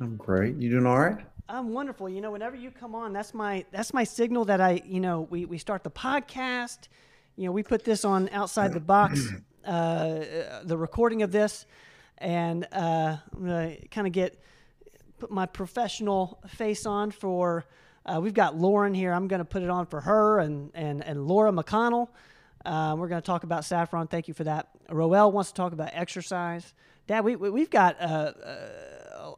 I'm great. You doing all right? I'm wonderful. You know, whenever you come on, that's my that's my signal that I, you know, we we start the podcast. You know, we put this on outside the box, uh, the recording of this, and uh, I'm gonna kind of get put my professional face on for. Uh, we've got Lauren here. I'm going to put it on for her and and and Laura McConnell. Uh, we're going to talk about saffron. Thank you for that. Roel wants to talk about exercise. Dad, we, we have got uh, uh,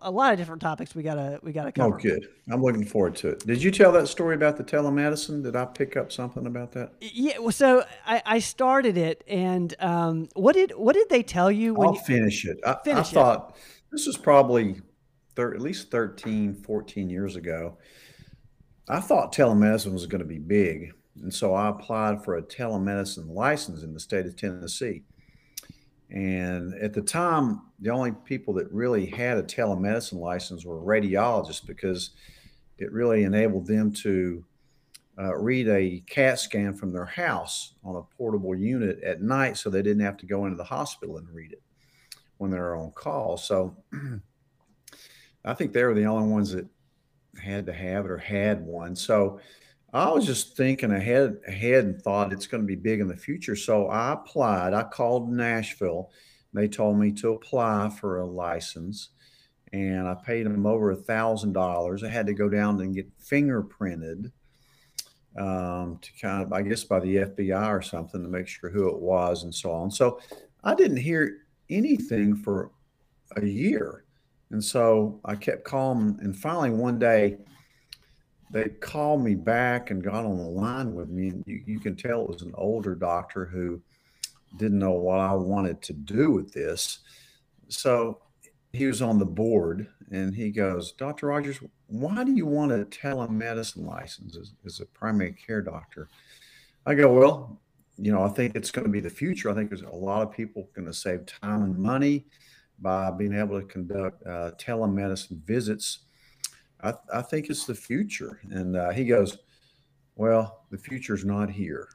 a lot of different topics we gotta we gotta cover. Oh, good. I'm looking forward to it. Did you tell that story about the telemedicine? Did I pick up something about that? Yeah. Well, so I, I started it, and um, what did what did they tell you? When I'll you, finish it. I, finish I it. thought this was probably thir- at least 13, 14 years ago. I thought telemedicine was going to be big, and so I applied for a telemedicine license in the state of Tennessee. And at the time, the only people that really had a telemedicine license were radiologists because it really enabled them to uh, read a CAT scan from their house on a portable unit at night so they didn't have to go into the hospital and read it when they're on call. So I think they were the only ones that had to have it or had one. So I was just thinking ahead ahead and thought it's going to be big in the future. So I applied. I called Nashville. They told me to apply for a license, and I paid them over a thousand dollars. I had to go down and get fingerprinted um, to kind of, I guess, by the FBI or something to make sure who it was and so on. So I didn't hear anything for a year, and so I kept calm. And finally, one day they called me back and got on the line with me. And you, you can tell it was an older doctor who didn't know what I wanted to do with this. So he was on the board and he goes, Dr. Rogers, why do you want a telemedicine license as, as a primary care doctor? I go, well, you know, I think it's going to be the future. I think there's a lot of people going to save time and money by being able to conduct uh, telemedicine visits I, I think it's the future. And uh, he goes, well, the future's not here.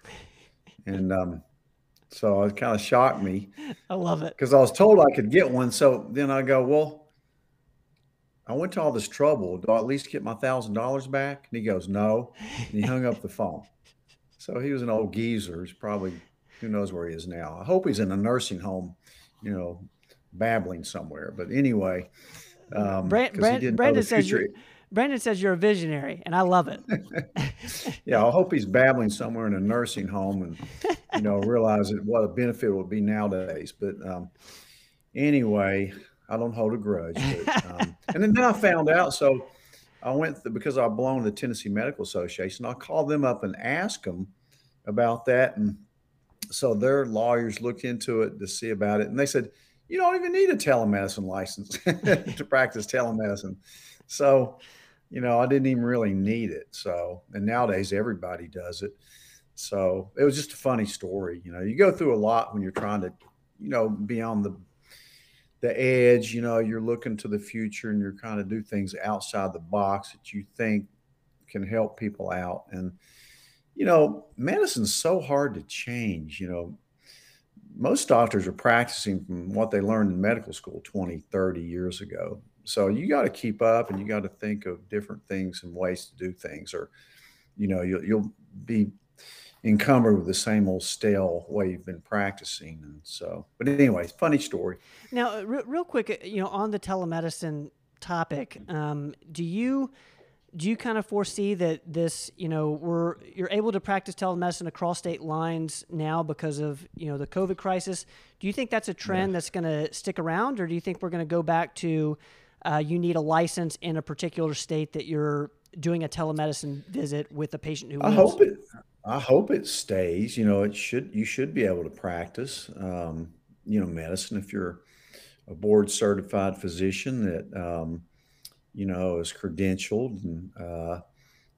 And um, so it kind of shocked me. I love it. Because I was told I could get one. So then I go, well, I went to all this trouble. Do I at least get my thousand dollars back? And he goes, no. And he hung up the phone. So he was an old geezer. He's probably, who knows where he is now. I hope he's in a nursing home, you know, babbling somewhere. But anyway, um, Brand, Brand, Brandon says you Brandon says you're a visionary, and I love it. yeah, I hope he's babbling somewhere in a nursing home and you know realize what a benefit it would be nowadays. But um, anyway, I don't hold a grudge. But, um, and then, then I found out. So I went th- because I belong to the Tennessee Medical Association. I called them up and asked them about that, and so their lawyers looked into it to see about it, and they said you don't even need a telemedicine license to practice telemedicine. So you know, I didn't even really need it. So, and nowadays everybody does it. So it was just a funny story. You know, you go through a lot when you're trying to, you know, be on the the edge. You know, you're looking to the future and you're kind of do things outside the box that you think can help people out. And you know, medicine's so hard to change. You know, most doctors are practicing from what they learned in medical school 20, 30 years ago. So you got to keep up and you got to think of different things and ways to do things, or, you know, you'll, you'll be encumbered with the same old stale way you've been practicing. And so, but anyway, funny story. Now, real, real quick, uh, you know, on the telemedicine topic, um, do you, do you kind of foresee that this, you know, we're you're able to practice telemedicine across state lines now because of you know the COVID crisis? Do you think that's a trend yeah. that's going to stick around, or do you think we're going to go back to uh, you need a license in a particular state that you're doing a telemedicine visit with a patient who. I hope it. I hope it stays. You know, it should. You should be able to practice. Um, you know, medicine if you're a board certified physician that um, you know is credentialed and. Uh,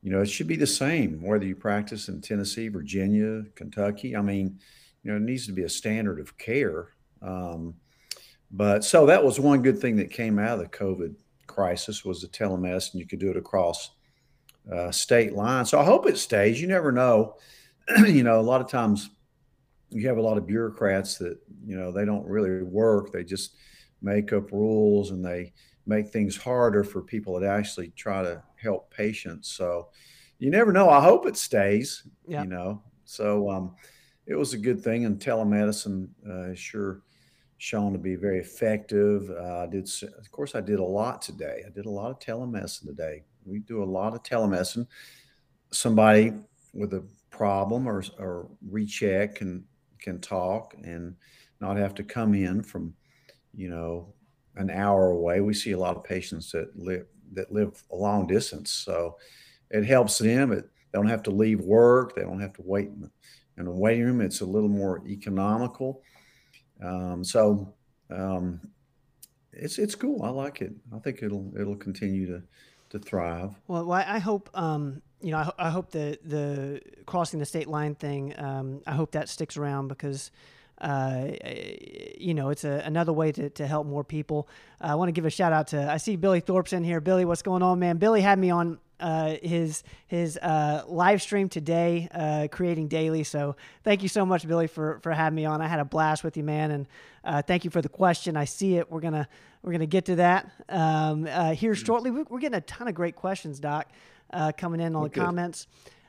you know, it should be the same whether you practice in Tennessee, Virginia, Kentucky. I mean, you know, it needs to be a standard of care. Um, but so that was one good thing that came out of the COVID crisis was the telemedicine. You could do it across uh, state lines. So I hope it stays. You never know. you know, a lot of times you have a lot of bureaucrats that you know they don't really work. They just make up rules and they make things harder for people that actually try to help patients. So you never know. I hope it stays. Yeah. You know. So um, it was a good thing, and telemedicine uh, sure shown to be very effective. Uh, I did, of course, I did a lot today. I did a lot of telemedicine today. We do a lot of telemedicine. Somebody with a problem or, or recheck can can talk and not have to come in from, you know, an hour away. We see a lot of patients that live that live a long distance, so it helps them. It, they don't have to leave work. They don't have to wait in, in a waiting room. It's a little more economical um, so um, it's it's cool. I like it. I think it'll it'll continue to to thrive. Well, I hope um, you know I, I, hope the the crossing the state line thing. Um, I hope that sticks around because. Uh, you know, it's a, another way to, to help more people. I want to give a shout out to, I see Billy Thorpe's in here. Billy, what's going on, man? Billy had me on uh, his his uh, live stream today, uh, creating daily. So thank you so much, Billy, for for having me on. I had a blast with you, man, and uh, thank you for the question. I see it. We're gonna we're gonna get to that um, uh, here mm-hmm. shortly. We're getting a ton of great questions, Doc, uh, coming in on the comments.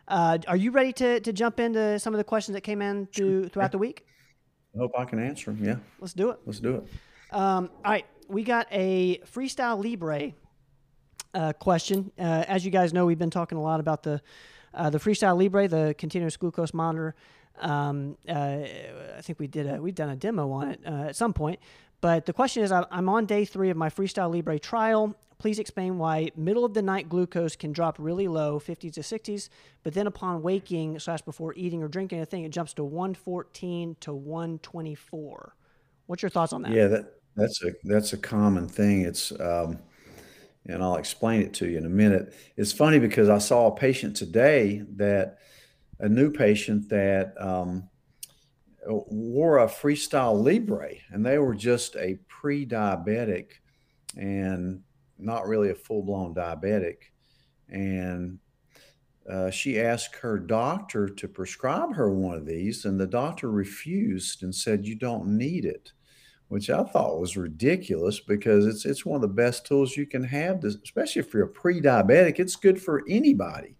are you ready to to jump into some of the questions that came in through, throughout the week? I hope I can answer them. Yeah, let's do it. Let's do it. Um, all right, we got a freestyle libre uh, question. Uh, as you guys know, we've been talking a lot about the uh, the Freestyle Libre, the continuous glucose monitor. Um, uh, I think we did a we've done a demo on it uh, at some point. But the question is, I'm on day three of my Freestyle Libre trial. Please explain why middle of the night glucose can drop really low, 50s to 60s, but then upon waking slash before eating or drinking anything, it jumps to 114 to 124. What's your thoughts on that? Yeah, that that's a that's a common thing. It's um, and I'll explain it to you in a minute. It's funny because I saw a patient today that a new patient that um, wore a Freestyle Libre, and they were just a pre-diabetic and not really a full-blown diabetic, and uh, she asked her doctor to prescribe her one of these, and the doctor refused and said, "You don't need it." Which I thought was ridiculous because it's it's one of the best tools you can have, to, especially if you're a pre-diabetic. It's good for anybody.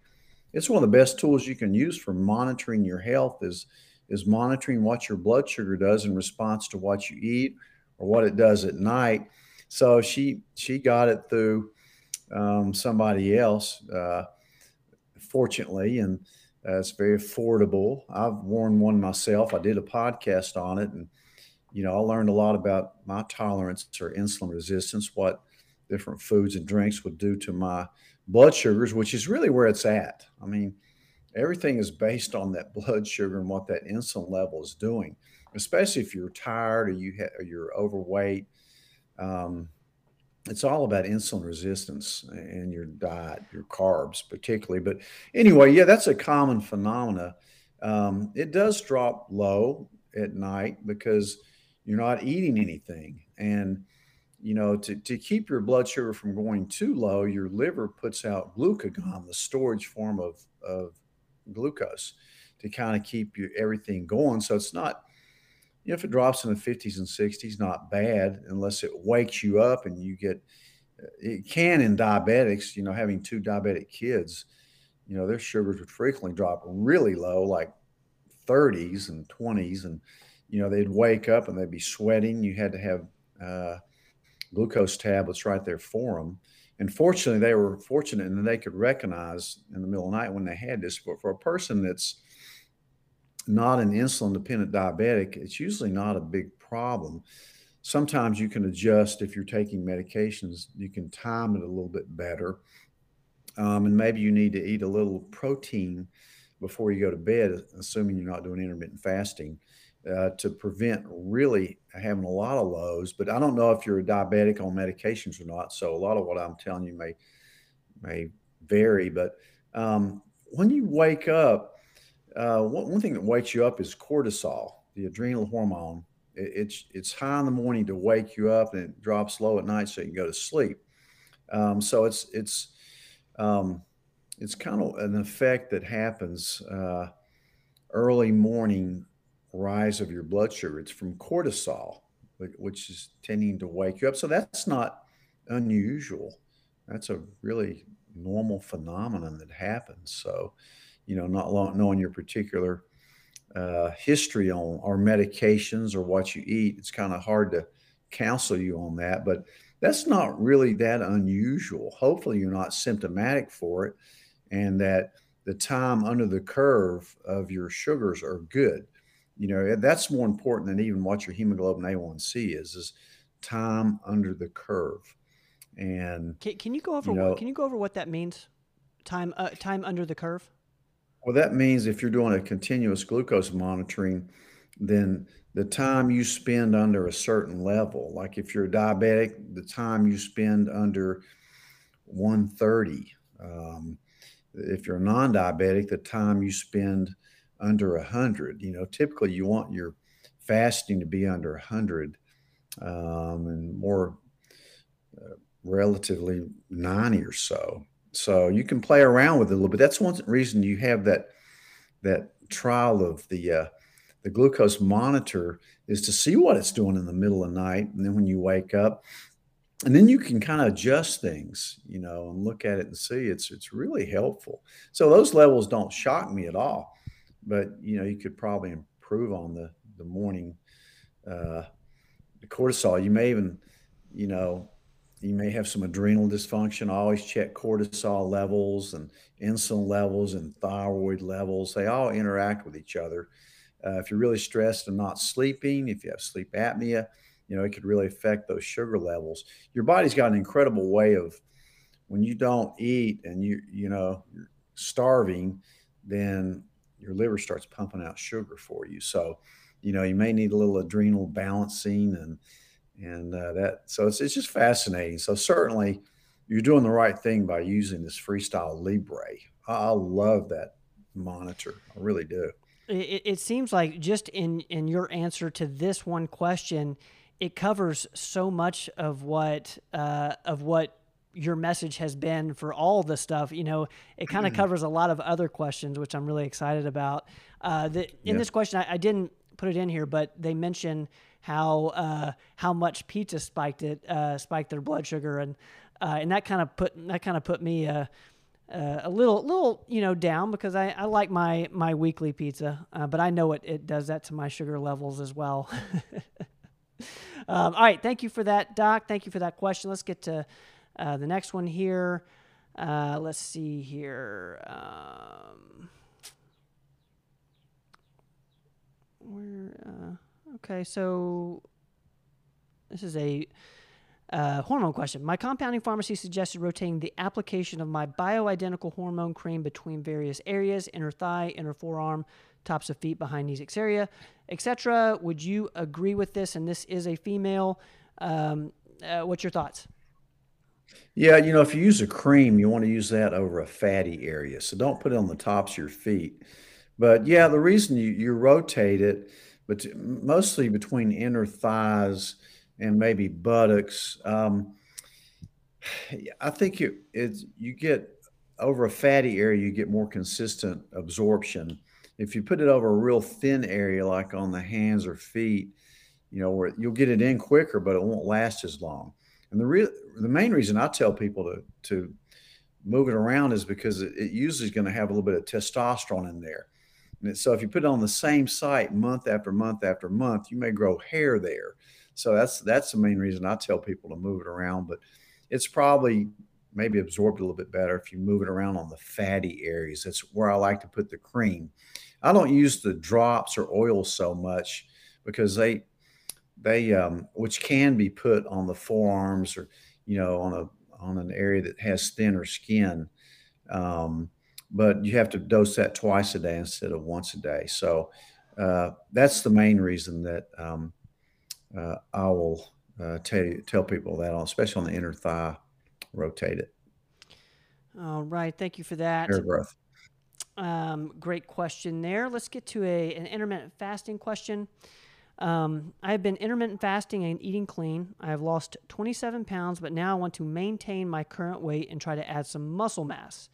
It's one of the best tools you can use for monitoring your health is is monitoring what your blood sugar does in response to what you eat or what it does at night. So she she got it through um, somebody else, uh, fortunately, and uh, it's very affordable. I've worn one myself. I did a podcast on it and you know, I learned a lot about my tolerance or insulin resistance, what different foods and drinks would do to my blood sugars, which is really where it's at. I mean, everything is based on that blood sugar and what that insulin level is doing, especially if you're tired or you ha- or you're overweight. Um, it's all about insulin resistance and your diet, your carbs, particularly. But anyway, yeah, that's a common phenomena. Um, it does drop low at night because you're not eating anything. And, you know, to, to keep your blood sugar from going too low, your liver puts out glucagon, the storage form of, of glucose, to kind of keep you everything going. So it's not, you know, if it drops in the 50s and 60s, not bad unless it wakes you up and you get, uh, it can in diabetics, you know, having two diabetic kids, you know, their sugars would frequently drop really low, like 30s and 20s. And, you know, they'd wake up and they'd be sweating. You had to have uh, glucose tablets right there for them. And fortunately, they were fortunate and they could recognize in the middle of the night when they had this. But for a person that's not an insulin dependent diabetic, it's usually not a big problem. Sometimes you can adjust if you're taking medications, you can time it a little bit better. Um, and maybe you need to eat a little protein before you go to bed, assuming you're not doing intermittent fasting uh, to prevent really having a lot of lows. But I don't know if you're a diabetic on medications or not. So a lot of what I'm telling you may may vary. But um, when you wake up, uh, one, one, thing that wakes you up is cortisol, the adrenal hormone. It, it's it's high in the morning to wake you up, and it drops low at night so you can go to sleep. Um, so it's it's um, it's kind of an effect that happens uh, early morning rise of your blood sugar. It's from cortisol, which is tending to wake you up. So that's not unusual. That's a really normal phenomenon that happens. So, you know, not knowing your particular uh, history on or medications or what you eat, it's kind of hard to counsel you on that. But that's not really that unusual. Hopefully, you're not symptomatic for it, and that the time under the curve of your sugars are good. You know, that's more important than even what your hemoglobin A1C is. Is time under the curve. And can, can you go over you know, what, can you go over what that means? Time uh, time under the curve. Well, that means if you're doing a continuous glucose monitoring, then the time you spend under a certain level, like if you're diabetic, the time you spend under 130. Um, if you're non-diabetic, the time you spend under 100. You know, typically you want your fasting to be under 100 um, and more uh, relatively 90 or so. So you can play around with it a little bit. That's one reason you have that that trial of the uh, the glucose monitor is to see what it's doing in the middle of the night, and then when you wake up, and then you can kind of adjust things, you know, and look at it and see. It's it's really helpful. So those levels don't shock me at all, but you know, you could probably improve on the the morning uh, the cortisol. You may even, you know, you may have some adrenal dysfunction. I always check cortisol levels and insulin levels and thyroid levels. They all interact with each other. Uh, if you're really stressed and not sleeping, if you have sleep apnea, you know, it could really affect those sugar levels. Your body's got an incredible way of when you don't eat and you, you know, you're starving, then your liver starts pumping out sugar for you. So, you know, you may need a little adrenal balancing and, and uh, that so it's, it's just fascinating. So certainly you're doing the right thing by using this freestyle libre. I love that monitor. I really do. It, it seems like just in in your answer to this one question it covers so much of what uh, of what your message has been for all the stuff you know it kind of covers a lot of other questions which i'm really excited about uh, the, in yeah. this question I, I, didn't put it in here but they mention how uh, how much pizza spiked it uh, spiked their blood sugar and uh, and that kind of put that kind of put me uh, uh, a little little you know down because I, I like my my weekly pizza uh, but I know it, it does that to my sugar levels as well. um, all right, thank you for that, Doc. Thank you for that question. Let's get to the next one here. let's see here. Um, where Okay, so this is a uh, hormone question. My compounding pharmacy suggested rotating the application of my bioidentical hormone cream between various areas inner thigh, inner forearm, tops of feet, behind knees, etc. Would you agree with this? And this is a female. Um, uh, what's your thoughts? Yeah, you know, if you use a cream, you want to use that over a fatty area. So don't put it on the tops of your feet. But yeah, the reason you, you rotate it but mostly between inner thighs and maybe buttocks. Um, I think it, it's you get over a fatty area, you get more consistent absorption. If you put it over a real thin area, like on the hands or feet, you know, where you'll get it in quicker, but it won't last as long. And the the main reason I tell people to to move it around is because it, it usually is going to have a little bit of testosterone in there. And so if you put it on the same site month after month after month, you may grow hair there. So that's that's the main reason I tell people to move it around. But it's probably maybe absorbed a little bit better if you move it around on the fatty areas. That's where I like to put the cream. I don't use the drops or oil so much because they they um, which can be put on the forearms or you know on a on an area that has thinner skin. Um, but you have to dose that twice a day instead of once a day. So uh, that's the main reason that um, uh, I will uh, tell you, tell people that, on, especially on the inner thigh, rotate it. All right, thank you for that. Hair growth. Um, great question there. Let's get to a an intermittent fasting question. Um, I have been intermittent fasting and eating clean. I have lost 27 pounds, but now I want to maintain my current weight and try to add some muscle mass.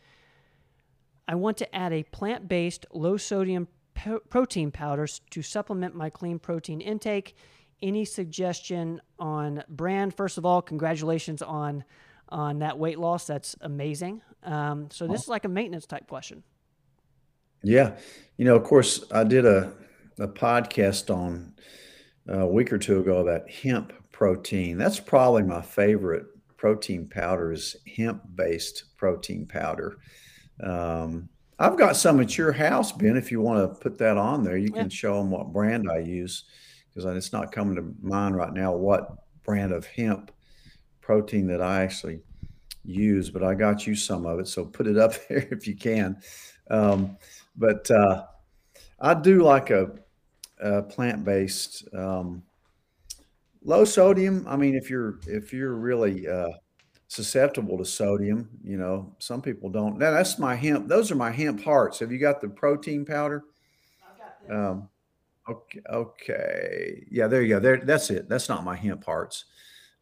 I want to add a plant based, low sodium po- protein powder to supplement my clean protein intake. any suggestion on brand? First of all, congratulations on on that weight loss. That's amazing. Um, so this is like a maintenance type question. Yeah, you know, of course, I did a a podcast on uh, a week or two ago about hemp protein. That's probably my favorite protein powder is hemp based protein powder. Um, I've got some at your house, Ben. If you want to put that on there, you yeah. can show them what brand I use because it's not coming to mind right now what brand of hemp protein that I actually use, but I got you some of it. So put it up there if you can. Um, but uh, I do like a, a plant based um, low sodium. I mean, if you're if you're really uh, susceptible to sodium. You know, some people don't. Now that's my hemp. Those are my hemp hearts. Have you got the protein powder? Um, okay. Okay. Yeah, there you go. There. That's it. That's not my hemp hearts,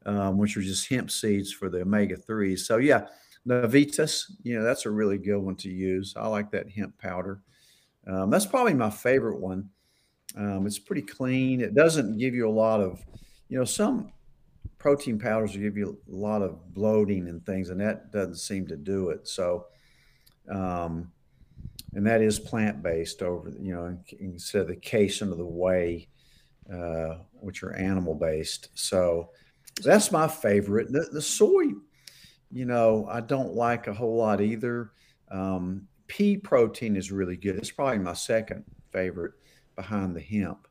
um, which are just hemp seeds for the omega threes. So yeah, Navitas. You know, that's a really good one to use. I like that hemp powder. Um, that's probably my favorite one. Um, it's pretty clean. It doesn't give you a lot of, you know, some protein powders will give you a lot of bloating and things, and that doesn't seem to do it. So, um, and that is plant based over, you know, instead of the casein of the whey, uh, which are animal based. So that's my favorite. The, the, soy, you know, I don't like a whole lot either. Um, pea protein is really good. It's probably my second favorite behind the hemp.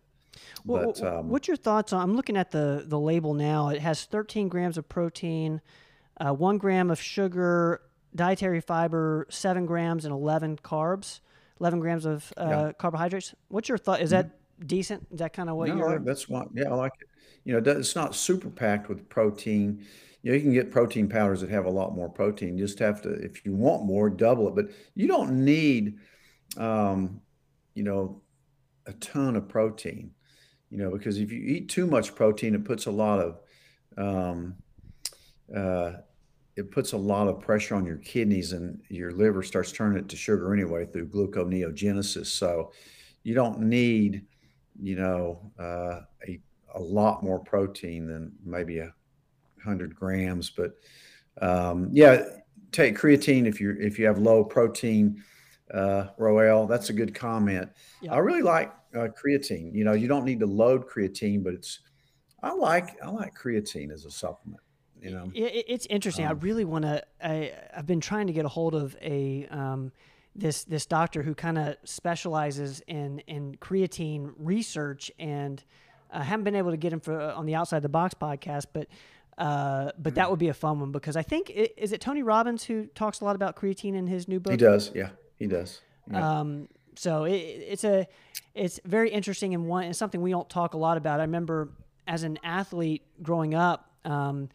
But, um, what's your thoughts on? I'm looking at the the label now. It has 13 grams of protein, uh, one gram of sugar, dietary fiber, seven grams, and 11 carbs, 11 grams of uh, yeah. carbohydrates. What's your thought? Is mm-hmm. that decent? Is that kind of what no, you're? That's what. Yeah, I like it. You know, it's not super packed with protein. You know, you can get protein powders that have a lot more protein. You just have to, if you want more, double it. But you don't need, um, you know, a ton of protein you know, because if you eat too much protein, it puts a lot of um, uh, it puts a lot of pressure on your kidneys, and your liver starts turning it to sugar anyway through gluconeogenesis. So you don't need, you know, uh, a a lot more protein than maybe a hundred grams. But um, yeah, take creatine if you if you have low protein. Uh, Roel, that's a good comment. Yeah. I really like uh, creatine. You know, you don't need to load creatine, but it's I like I like creatine as a supplement. You know, it, it's interesting. Um, I really want to. I I've been trying to get a hold of a um, this this doctor who kind of specializes in in creatine research, and I haven't been able to get him for uh, on the Outside the Box podcast, but. Uh, but that mm-hmm. would be a fun one because I think is it Tony Robbins who talks a lot about creatine in his new book. He does, yeah, he does. Yeah. Um, so it, it's a it's very interesting and one and something we don't talk a lot about. I remember as an athlete growing up, um,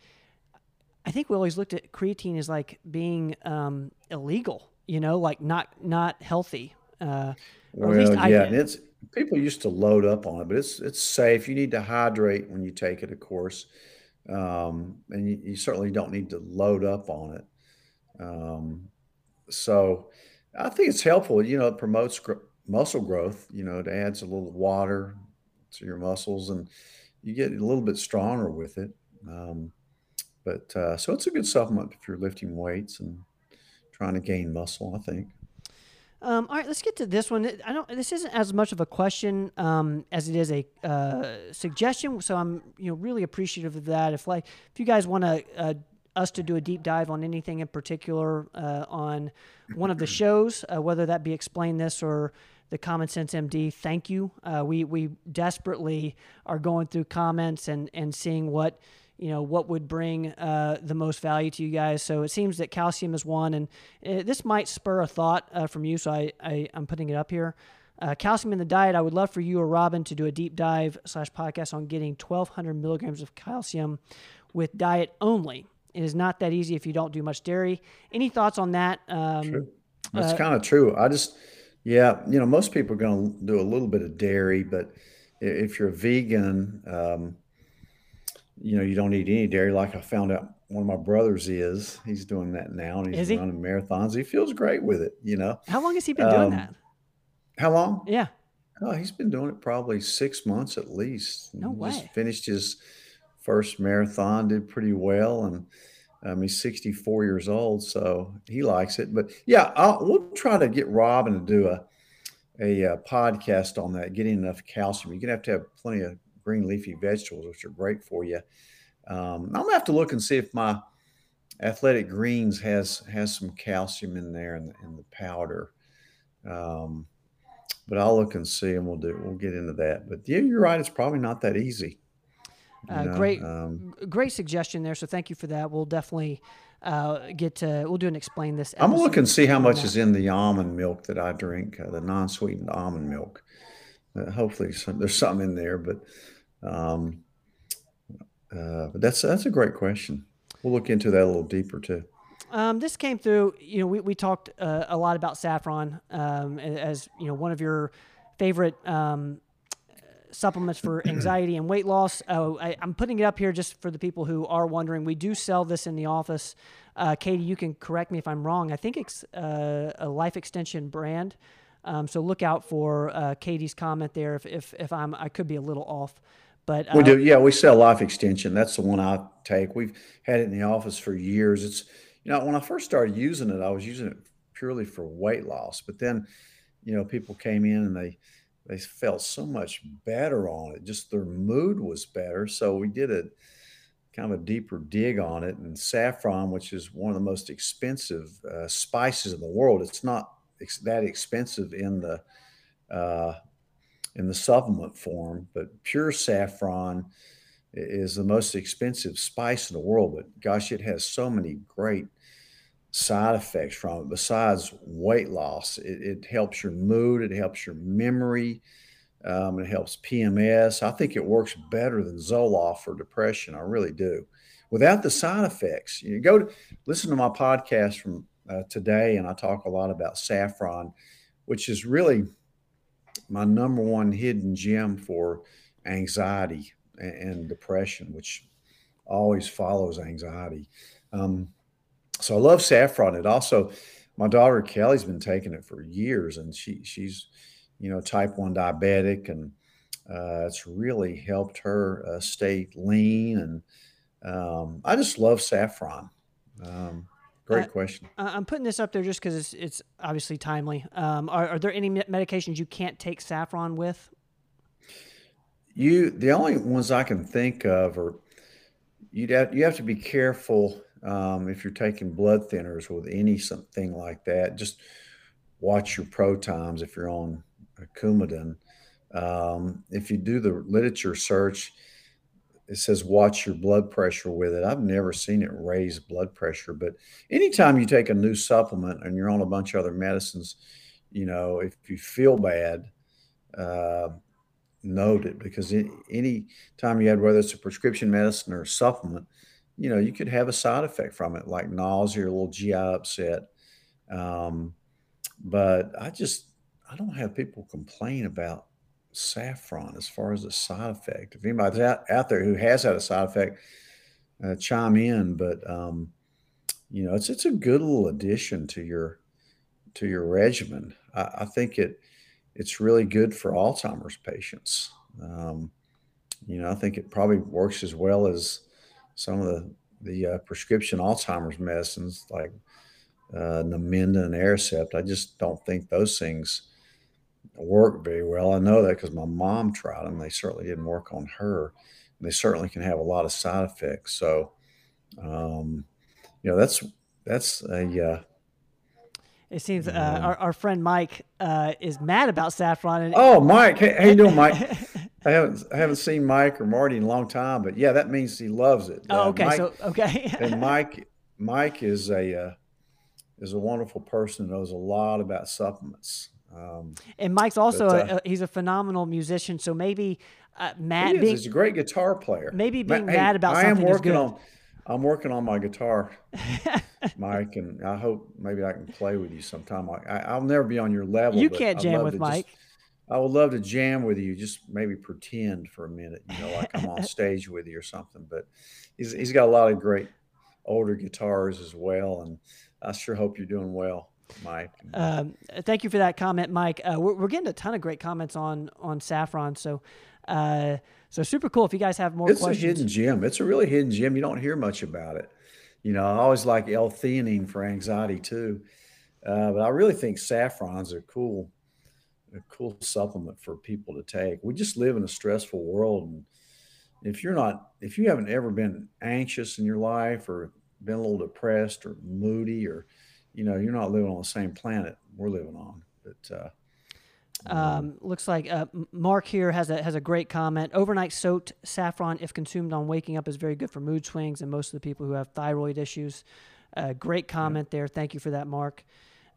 I think we always looked at creatine as like being um, illegal, you know, like not not healthy. Uh, well, yeah, and it's people used to load up on it, but it's it's safe. You need to hydrate when you take it, of course, um, and you, you, certainly don't need to load up on it. Um, so, I think it's helpful. You know, it promotes muscle growth. You know, it adds a little water to your muscles, and you get a little bit stronger with it. Um, but uh, so it's a good supplement if you're lifting weights and trying to gain muscle. I think. Um, all right, let's get to this one. I don't. This isn't as much of a question um, as it is a uh, suggestion. So I'm, you know, really appreciative of that. If like, if you guys want to uh, us to do a deep dive on anything in particular uh, on one of the shows, uh, whether that be explain this or the Common Sense MD. Thank you. Uh, we we desperately are going through comments and and seeing what you know what would bring uh, the most value to you guys. So it seems that calcium is one, and uh, this might spur a thought uh, from you. So I, I am putting it up here. Uh, calcium in the diet. I would love for you or Robin to do a deep dive slash podcast on getting 1,200 milligrams of calcium with diet only. It is not that easy if you don't do much dairy. Any thoughts on that? Um, true. That's uh, kind of true. I just, yeah, you know, most people are going to do a little bit of dairy, but if you're a vegan, um, you know, you don't eat any dairy. Like I found out one of my brothers is. He's doing that now, and he's running marathons. He feels great with it. You know. How long has he been um, doing that? How long? Yeah. Oh, he's been doing it probably six months at least. No he way. Just finished his first marathon, did pretty well, and um, he's 64 years old, so he likes it. But yeah, I'll, we'll try to get Robin to do a, a, a uh, podcast on that, getting enough calcium. You're gonna have to have plenty of green leafy vegetables, which are great for you. Um, I'm gonna have to look and see if my athletic greens has has some calcium in there in the, in the powder. Um, but I'll look and see, and we'll do. We'll get into that. But yeah, you're right. It's probably not that easy. Uh, great, um, great suggestion there. So thank you for that. We'll definitely uh, get to. We'll do and explain this. I'm gonna look and see how much is in the almond milk that I drink, uh, the non-sweetened almond milk. Uh, hopefully, some, there's something in there, but um, uh, but that's that's a great question. We'll look into that a little deeper too. Um, this came through. You know, we we talked uh, a lot about saffron um, as you know one of your favorite um, supplements for anxiety and weight loss. Uh, I, am putting it up here just for the people who are wondering. We do sell this in the office. Uh, Katie, you can correct me if I'm wrong. I think it's uh, a life extension brand. Um, so look out for uh, Katie's comment there. If, if, if I'm, I could be a little off, but we do. Yeah, we sell life extension. That's the one I take. We've had it in the office for years. It's, you know, when I first started using it, I was using it purely for weight loss, but then, you know, people came in and they, they felt so much better on it. Just their mood was better. So we did a kind of a deeper dig on it. And saffron, which is one of the most expensive uh, spices in the world, it's not ex- that expensive in the uh, in the supplement form, but pure saffron is the most expensive spice in the world. But gosh, it has so many great side effects from it besides weight loss. It, it helps your mood, it helps your memory, um, it helps PMS. I think it works better than Zoloft for depression. I really do. Without the side effects, you go to listen to my podcast from uh, today, and I talk a lot about saffron, which is really my number one hidden gem for anxiety and, depression, which always follows anxiety. Um, so I love saffron. It also, my daughter Kelly's been taking it for years, and she she's, you know, type one diabetic, and uh, it's really helped her uh, stay lean. And um, I just love saffron. Um, great uh, question. I'm putting this up there just because it's it's obviously timely. Um, are, are there any medications you can't take saffron with? You the only ones I can think of are you'd have, you have to be careful um, if you're taking blood thinners with any something like that, just watch your pro times if you're on Coumadin. Um, if you do the literature search, it says watch your blood pressure with it. I've never seen it raise blood pressure, but anytime you take a new supplement and you're on a bunch of other medicines, you know, if you feel bad, uh, note it because any time you had whether it's a prescription medicine or a supplement, you know, you could have a side effect from it, like nausea or a little GI upset. Um, but I just, I don't have people complain about saffron as far as a side effect. If anybody's out, out there who has had a side effect, uh, chime in. But um, you know, it's it's a good little addition to your to your regimen. I, I think it it's really good for Alzheimer's patients. Um, you know, I think it probably works as well as some of the the uh, prescription Alzheimer's medicines like uh, Namenda and Aricept. I just don't think those things work very well. I know that because my mom tried them. They certainly didn't work on her. And they certainly can have a lot of side effects. So, um, you know, that's that's a uh, it seems uh, our, our friend Mike uh, is mad about saffron. And oh, Mike, hey, how you doing, Mike? I haven't I haven't seen Mike or Marty in a long time, but yeah, that means he loves it. Oh, okay, Mike, so okay. and Mike Mike is a uh, is a wonderful person. Who knows a lot about supplements. Um, and Mike's also but, uh, a, he's a phenomenal musician. So maybe uh, Matt, he is, he's a great guitar player. Maybe being Matt, mad hey, about something I am working on I'm working on my guitar, Mike, and I hope maybe I can play with you sometime. I, will never be on your level. You can't jam with Mike. Just, I would love to jam with you. Just maybe pretend for a minute, you know, like I'm on stage with you or something. But he's he's got a lot of great older guitars as well, and I sure hope you're doing well. Mike. Um, thank you for that comment, Mike. Uh, we're, we're, getting a ton of great comments on on saffron. So, uh, so super cool. If you guys have more, it's questions. a hidden gem. It's a really hidden gem. You don't hear much about it. You know, I always like L-theanine for anxiety too, uh, but I really think saffron's a cool, a cool supplement for people to take. We just live in a stressful world, and if you're not, if you haven't ever been anxious in your life or been a little depressed or moody or you know you're not living on the same planet we're living on but uh, um, looks like uh, Mark here has a has a great comment. Overnight soaked saffron, if consumed on waking up, is very good for mood swings and most of the people who have thyroid issues. Uh, great comment yeah. there. Thank you for that, Mark.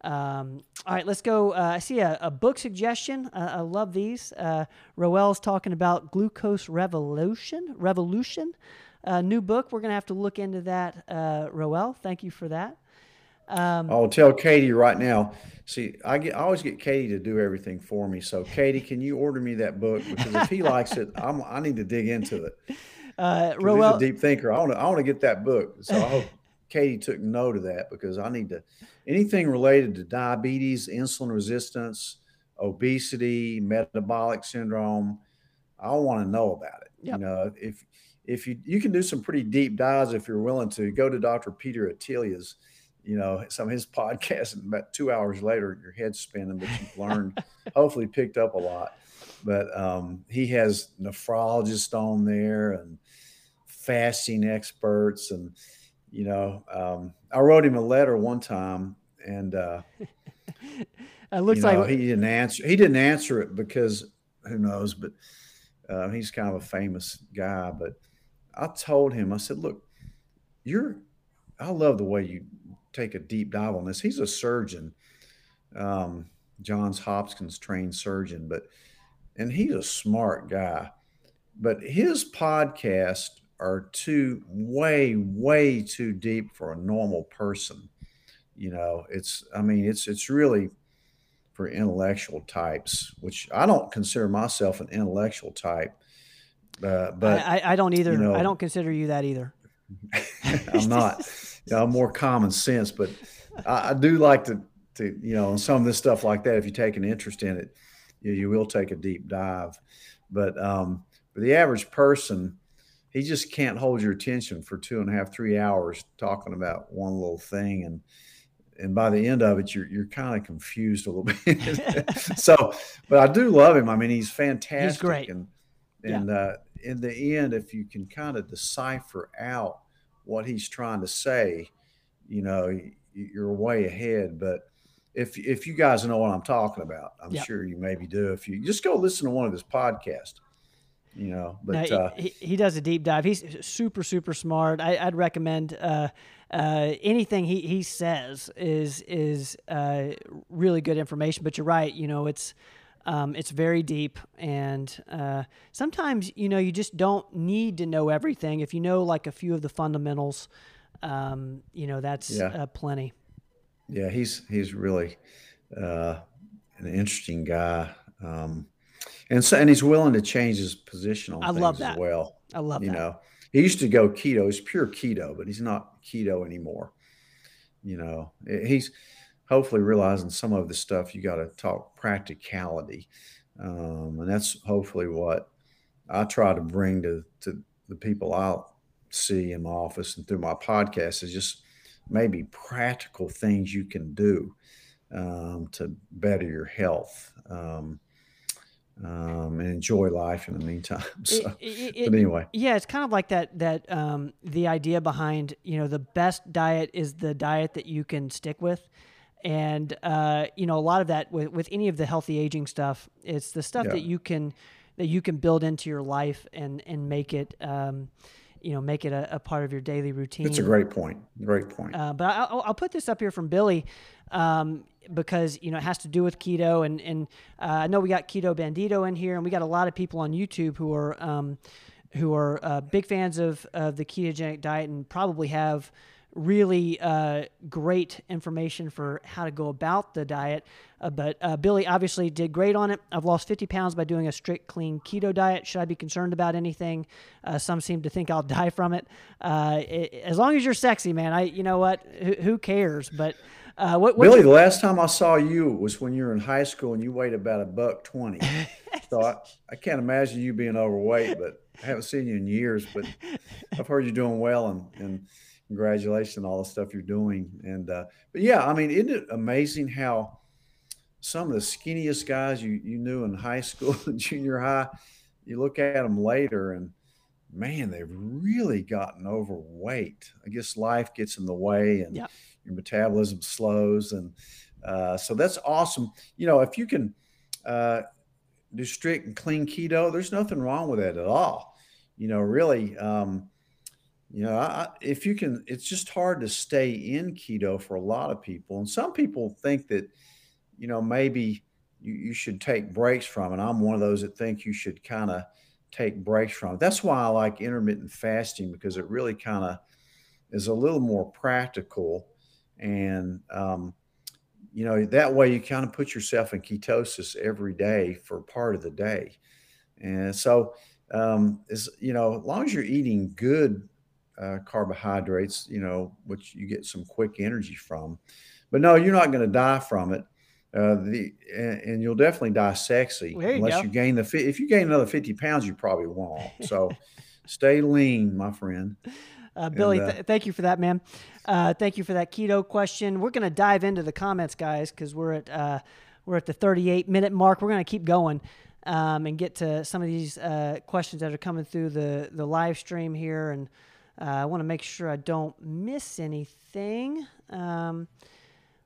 Um, all right, let's go. Uh, I see a, a book suggestion. Uh, I love these. Uh, Roel's talking about Glucose Revolution. Revolution uh, new book. We're going to have to look into that, uh, Roel. Thank you for that. Um, I'll tell Katie right now. See, I get I always get Katie to do everything for me. So, Katie, can you order me that book? Because if he likes it, I'm, I need to dig into it. Uh, Roel, he's a deep thinker. I want to I want to get that book. So I hope Katie took note of that because I need to anything related to diabetes, insulin resistance, obesity, metabolic syndrome. I want to know about it. Yep. You know, if if you you can do some pretty deep dives if you're willing to go to Dr. Peter Attia's, you know, some of his podcasts, and about two hours later, your head's spinning, but you've learned, hopefully, picked up a lot. But um, he has nephrologists on there and fasting experts, and you know, um, I wrote him a letter one time, and uh, it looks you know, like he didn't answer. He didn't answer it because who knows, but. Uh, he's kind of a famous guy, but I told him, I said, look, you're, I love the way you take a deep dive on this. He's a surgeon, um, Johns Hopkins trained surgeon, but, and he's a smart guy, but his podcasts are too, way, way too deep for a normal person. You know, it's, I mean, it's, it's really for intellectual types, which I don't consider myself an intellectual type uh, but I, I, don't either. You know, I don't consider you that either. I'm not. You know, I'm more common sense, but I, I, do like to, to, you know, some of this stuff like that. If you take an interest in it, you, you will take a deep dive. But um, for the average person, he just can't hold your attention for two and a half, three hours talking about one little thing, and and by the end of it, you're you're kind of confused a little bit. so, but I do love him. I mean, he's fantastic. He's great. And and yeah. uh, in the end, if you can kind of decipher out what he's trying to say, you know, you're way ahead. But if if you guys know what I'm talking about, I'm yeah. sure you maybe do. If you just go listen to one of his podcasts, you know. But no, uh, he, he, does a deep dive. He's super super smart. I, would recommend uh, uh, anything he, he says is is uh, really good information. But you're right. You know, it's um, it's very deep, and uh, sometimes you know you just don't need to know everything. If you know like a few of the fundamentals, um, you know that's yeah. uh, plenty. Yeah, he's he's really uh, an interesting guy, um, and so and he's willing to change his position on I things love that. as well. I love you that. know he used to go keto. He's pure keto, but he's not keto anymore. You know, he's hopefully realizing some of the stuff you got to talk practicality um, and that's hopefully what i try to bring to, to the people i see in my office and through my podcast is just maybe practical things you can do um, to better your health um, um, and enjoy life in the meantime. So, it, it, but anyway, yeah, it's kind of like that. That um, the idea behind you know the best diet is the diet that you can stick with and uh, you know a lot of that with, with any of the healthy aging stuff it's the stuff yeah. that you can that you can build into your life and and make it um, you know make it a, a, part of your daily routine it's a great point great point. Uh, but I'll, I'll, put this up here from billy um, because you know it has to do with keto and and uh, i know we got keto bandito in here and we got a lot of people on youtube who are um, who are uh, big fans of, of the ketogenic diet and probably have really uh, great information for how to go about the diet. Uh, but uh, Billy obviously did great on it. I've lost 50 pounds by doing a strict clean keto diet. Should I be concerned about anything? Uh, some seem to think I'll die from it. Uh, it. As long as you're sexy, man. I, you know what? Who, who cares? But uh, what, Billy, the last time I saw you was when you were in high school and you weighed about a buck twenty. so I, I can't imagine you being overweight, but I haven't seen you in years. But I've heard you're doing well and and congratulations on all the stuff you're doing. And uh, but yeah, I mean, isn't it amazing how some of the skinniest guys you you knew in high school and junior high, you look at them later and man, they've really gotten overweight. I guess life gets in the way and your metabolism slows. And uh, so that's awesome. You know, if you can uh, do strict and clean keto, there's nothing wrong with that at all. You know, really, um, you know, I, if you can, it's just hard to stay in keto for a lot of people. And some people think that, you know, maybe you, you should take breaks from it. I'm one of those that think you should kind of take breaks from. That's why I like intermittent fasting because it really kind of is a little more practical. And, um, you know, that way you kind of put yourself in ketosis every day for part of the day. And so, um, is, you know, as long as you're eating good uh, carbohydrates, you know, which you get some quick energy from. But no, you're not going to die from it. Uh, the and, and, you'll definitely die sexy well, unless you, you, gain the if you gain another 50 pounds you probably won't. So stay lean my friend. Uh, billy and, uh, th- thank you for that man uh, thank you for that keto question. We're going to dive into the comments guys because we're at uh, we're at the 38 minute mark. We're going to keep going um, and get to some of these uh, questions that are coming through the the live stream here and I want to make sure I don't miss anything um,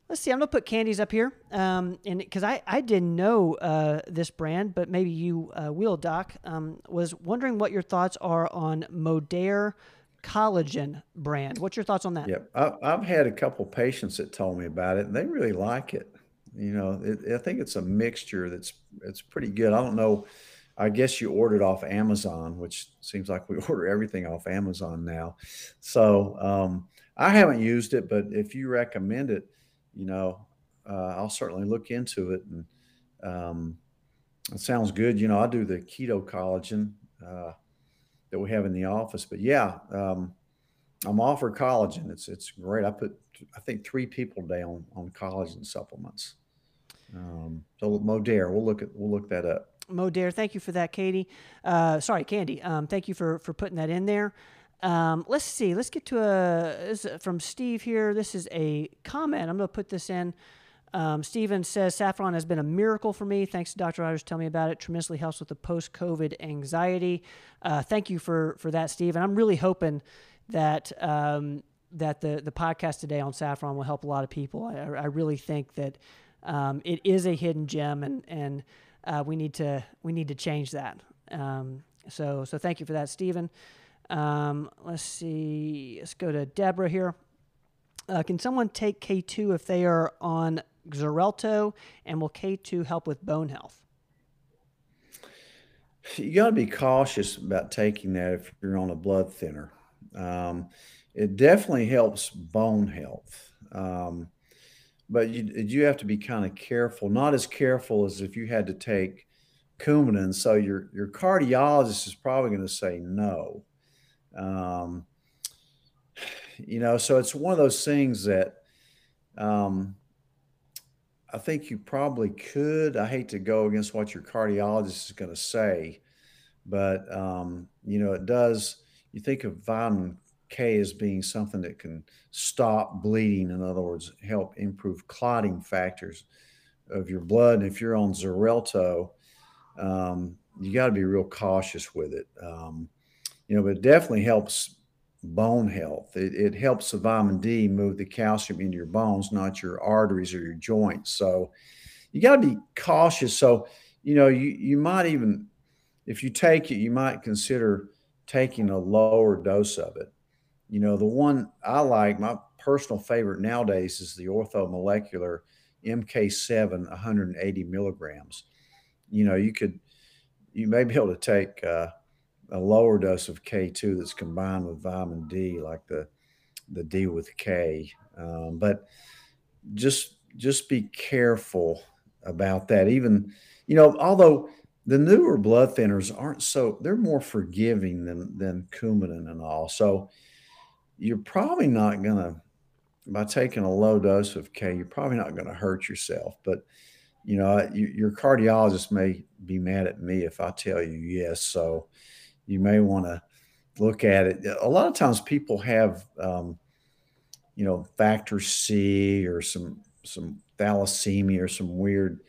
Let's see. I'm gonna put candies up here, um, and because I I didn't know uh, this brand, but maybe you uh, will, Doc. Um, was wondering what your thoughts are on Modere collagen brand. What's your thoughts on that? Yeah, I've had a couple patients that told me about it, and they really like it. You know, it, I think it's a mixture that's it's pretty good. I don't know. I guess you ordered off Amazon, which seems like we order everything off Amazon now. So um, I haven't used it, but if you recommend it you know, uh, I'll certainly look into it. And um, it sounds good. You know, I do the keto collagen uh, that we have in the office. But yeah, um, I'm for collagen. It's it's great. I put I think three people a day on on collagen supplements. Um, so Modere, we'll look at we'll look that up. Modere, thank you for that, Katie. Uh, sorry, Candy. Um, thank you for for putting that in there. Um, let's see. Let's get to a this from Steve here. This is a comment. I'm going to put this in. Um, Steven says saffron has been a miracle for me. Thanks to Dr. Rogers. Tell me about it. Tremendously helps with the post-COVID anxiety. Uh, thank you for for that, Steve. And I'm really hoping that um, that the the podcast today on saffron will help a lot of people. I, I really think that um, it is a hidden gem, and and uh, we need to we need to change that. Um, so so thank you for that, Stephen. Um, let's see. Let's go to Deborah here. Uh, can someone take K2 if they are on Xarelto, and will K2 help with bone health? You got to be cautious about taking that if you're on a blood thinner. Um, it definitely helps bone health, um, but you you have to be kind of careful. Not as careful as if you had to take Coumadin. So your your cardiologist is probably going to say no. Um, you know, so it's one of those things that um, I think you probably could. I hate to go against what your cardiologist is going to say, but um, you know, it does. You think of vitamin K as being something that can stop bleeding. In other words, help improve clotting factors of your blood. And if you're on Xarelto, um, you got to be real cautious with it. Um, you know, but it definitely helps bone health. It, it helps the vitamin D move the calcium into your bones, not your arteries or your joints. So you got to be cautious. So, you know, you, you might even, if you take it, you might consider taking a lower dose of it. You know, the one I like, my personal favorite nowadays is the orthomolecular MK7, 180 milligrams. You know, you could, you may be able to take, uh, a lower dose of K2 that's combined with vitamin D, like the the D with K. Um, but just just be careful about that. Even you know, although the newer blood thinners aren't so they're more forgiving than than Coumadin and all. So you're probably not gonna by taking a low dose of K, you're probably not going to hurt yourself. But you know, you, your cardiologist may be mad at me if I tell you yes. So you may want to look at it. A lot of times, people have, um, you know, factor C or some some thalassemia or some weird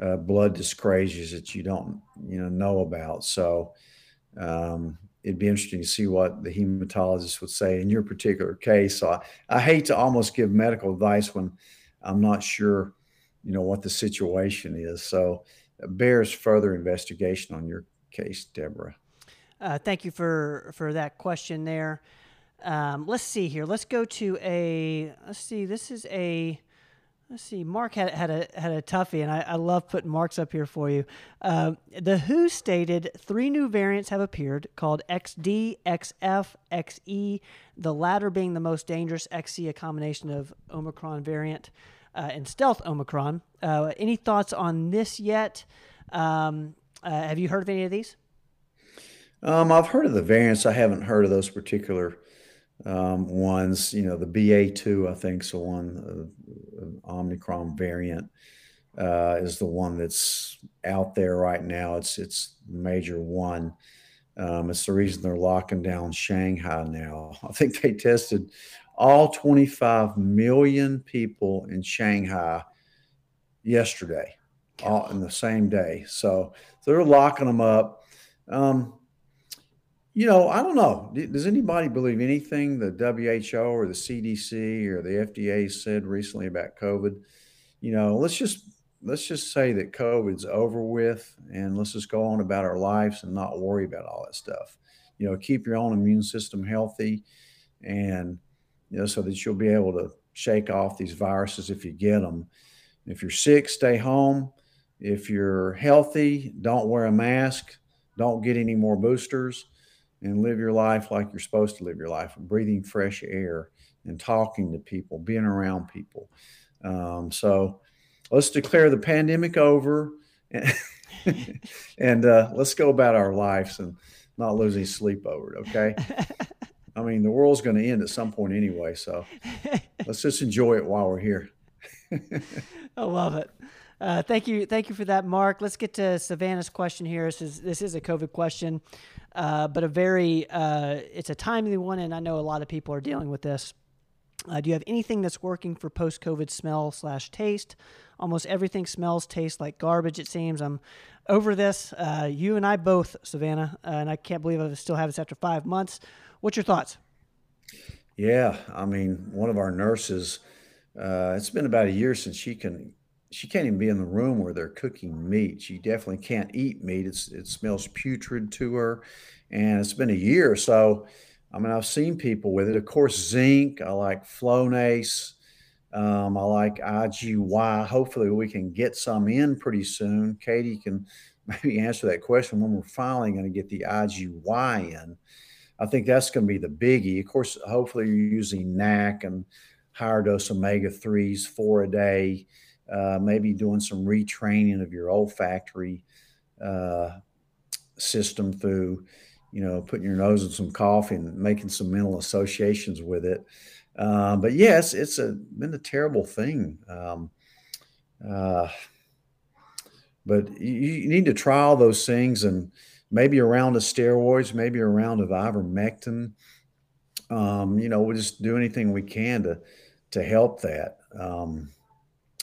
uh, blood dyscrasias that you don't you know know about. So um, it'd be interesting to see what the hematologist would say in your particular case. So I, I hate to almost give medical advice when I'm not sure, you know, what the situation is. So bears further investigation on your case, Deborah. Uh, thank you for for that question there. Um, let's see here. Let's go to a. Let's see. This is a. Let's see. Mark had had a had a toughie, and I, I love putting marks up here for you. Uh, the WHO stated three new variants have appeared called XD, XF, XE. The latter being the most dangerous. XE, a combination of Omicron variant uh, and stealth Omicron. Uh, any thoughts on this yet? Um, uh, have you heard of any of these? Um, I've heard of the variants. I haven't heard of those particular um, ones. You know, the BA2, I think, is the one, uh, Omicron variant uh, is the one that's out there right now. It's it's major one. Um, it's the reason they're locking down Shanghai now. I think they tested all 25 million people in Shanghai yesterday, all in the same day. So, so they're locking them up. Um, you know, I don't know. Does anybody believe anything the WHO or the CDC or the FDA said recently about COVID? You know, let's just let's just say that COVID's over with and let's just go on about our lives and not worry about all that stuff. You know, keep your own immune system healthy and you know so that you'll be able to shake off these viruses if you get them. If you're sick, stay home. If you're healthy, don't wear a mask. Don't get any more boosters and live your life like you're supposed to live your life, breathing fresh air and talking to people, being around people. Um, so let's declare the pandemic over and, and uh, let's go about our lives and not lose any sleep over it. Okay. I mean, the world's going to end at some point anyway. So let's just enjoy it while we're here. I love it. Uh, thank you, thank you for that, Mark. Let's get to Savannah's question here. This is this is a COVID question, uh, but a very uh, it's a timely one, and I know a lot of people are dealing with this. Uh, do you have anything that's working for post-COVID smell slash taste? Almost everything smells, tastes like garbage. It seems I'm over this. Uh, you and I both, Savannah, uh, and I can't believe I still have this after five months. What's your thoughts? Yeah, I mean, one of our nurses. it's been about a year since she can she can't even be in the room where they're cooking meat. She definitely can't eat meat. It's, it smells putrid to her. And it's been a year. Or so, I mean, I've seen people with it. Of course, zinc. I like Flonase. Um, I like IGY. Hopefully, we can get some in pretty soon. Katie can maybe answer that question when we're finally going to get the IGY in. I think that's going to be the biggie. Of course, hopefully, you're using NAC and higher dose omega 3s, four a day uh, maybe doing some retraining of your olfactory uh, system through, you know, putting your nose in some coffee and making some mental associations with it. Uh, but yes, it's a, been a terrible thing. Um, uh, but you, you, need to try all those things and maybe around the steroids, maybe around of ivermectin. Um, you know, we'll just do anything we can to to help that. Um,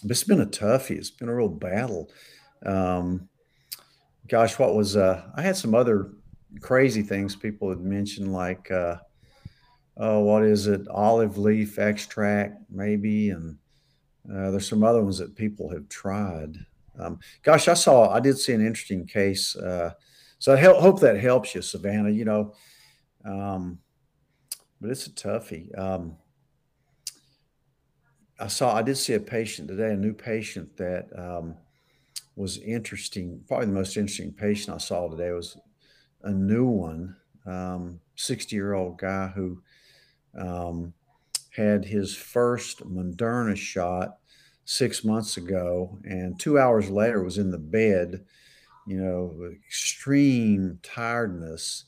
it's been a toughie. It's been a real battle. Um, gosh, what was uh, I had some other crazy things people had mentioned, like uh, oh, what is it? Olive leaf extract, maybe, and uh, there's some other ones that people have tried. Um, gosh, I saw, I did see an interesting case. Uh, so I help, hope that helps you, Savannah. You know, um, but it's a toughie. Um, I saw, I did see a patient today, a new patient that um, was interesting. Probably the most interesting patient I saw today was a new one, um, 60 year old guy who um, had his first Moderna shot six months ago, and two hours later was in the bed, you know, extreme tiredness,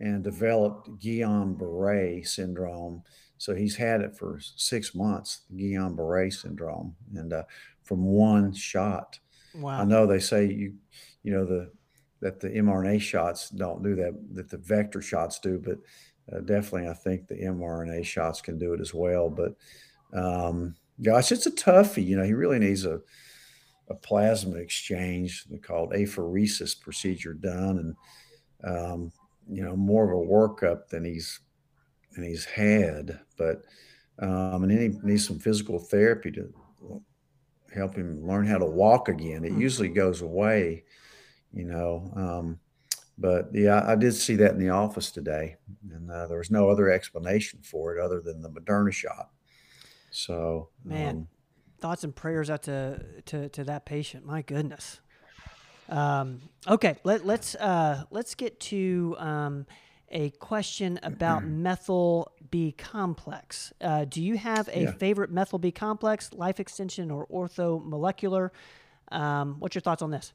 and developed Guillain-Barré syndrome. So he's had it for six months, Guillain-Barré syndrome, and uh, from one shot. Wow. I know they say you, you know, the that the mRNA shots don't do that, that the vector shots do, but uh, definitely I think the mRNA shots can do it as well. But um, gosh, it's a toughie. You know, he really needs a a plasma exchange called apheresis procedure done, and um, you know more of a workup than he's than he's had. But um, and then he needs some physical therapy to help him learn how to walk again. It mm-hmm. usually goes away, you know. Um, but yeah, I did see that in the office today, and uh, there was no other explanation for it other than the Moderna shot. So, man, um, thoughts and prayers out to, to to that patient. My goodness. Um, okay, let, let's uh, let's get to um, a question about methyl B complex. Uh, do you have a yeah. favorite methyl B complex, life extension, or orthomolecular? Um, what's your thoughts on this?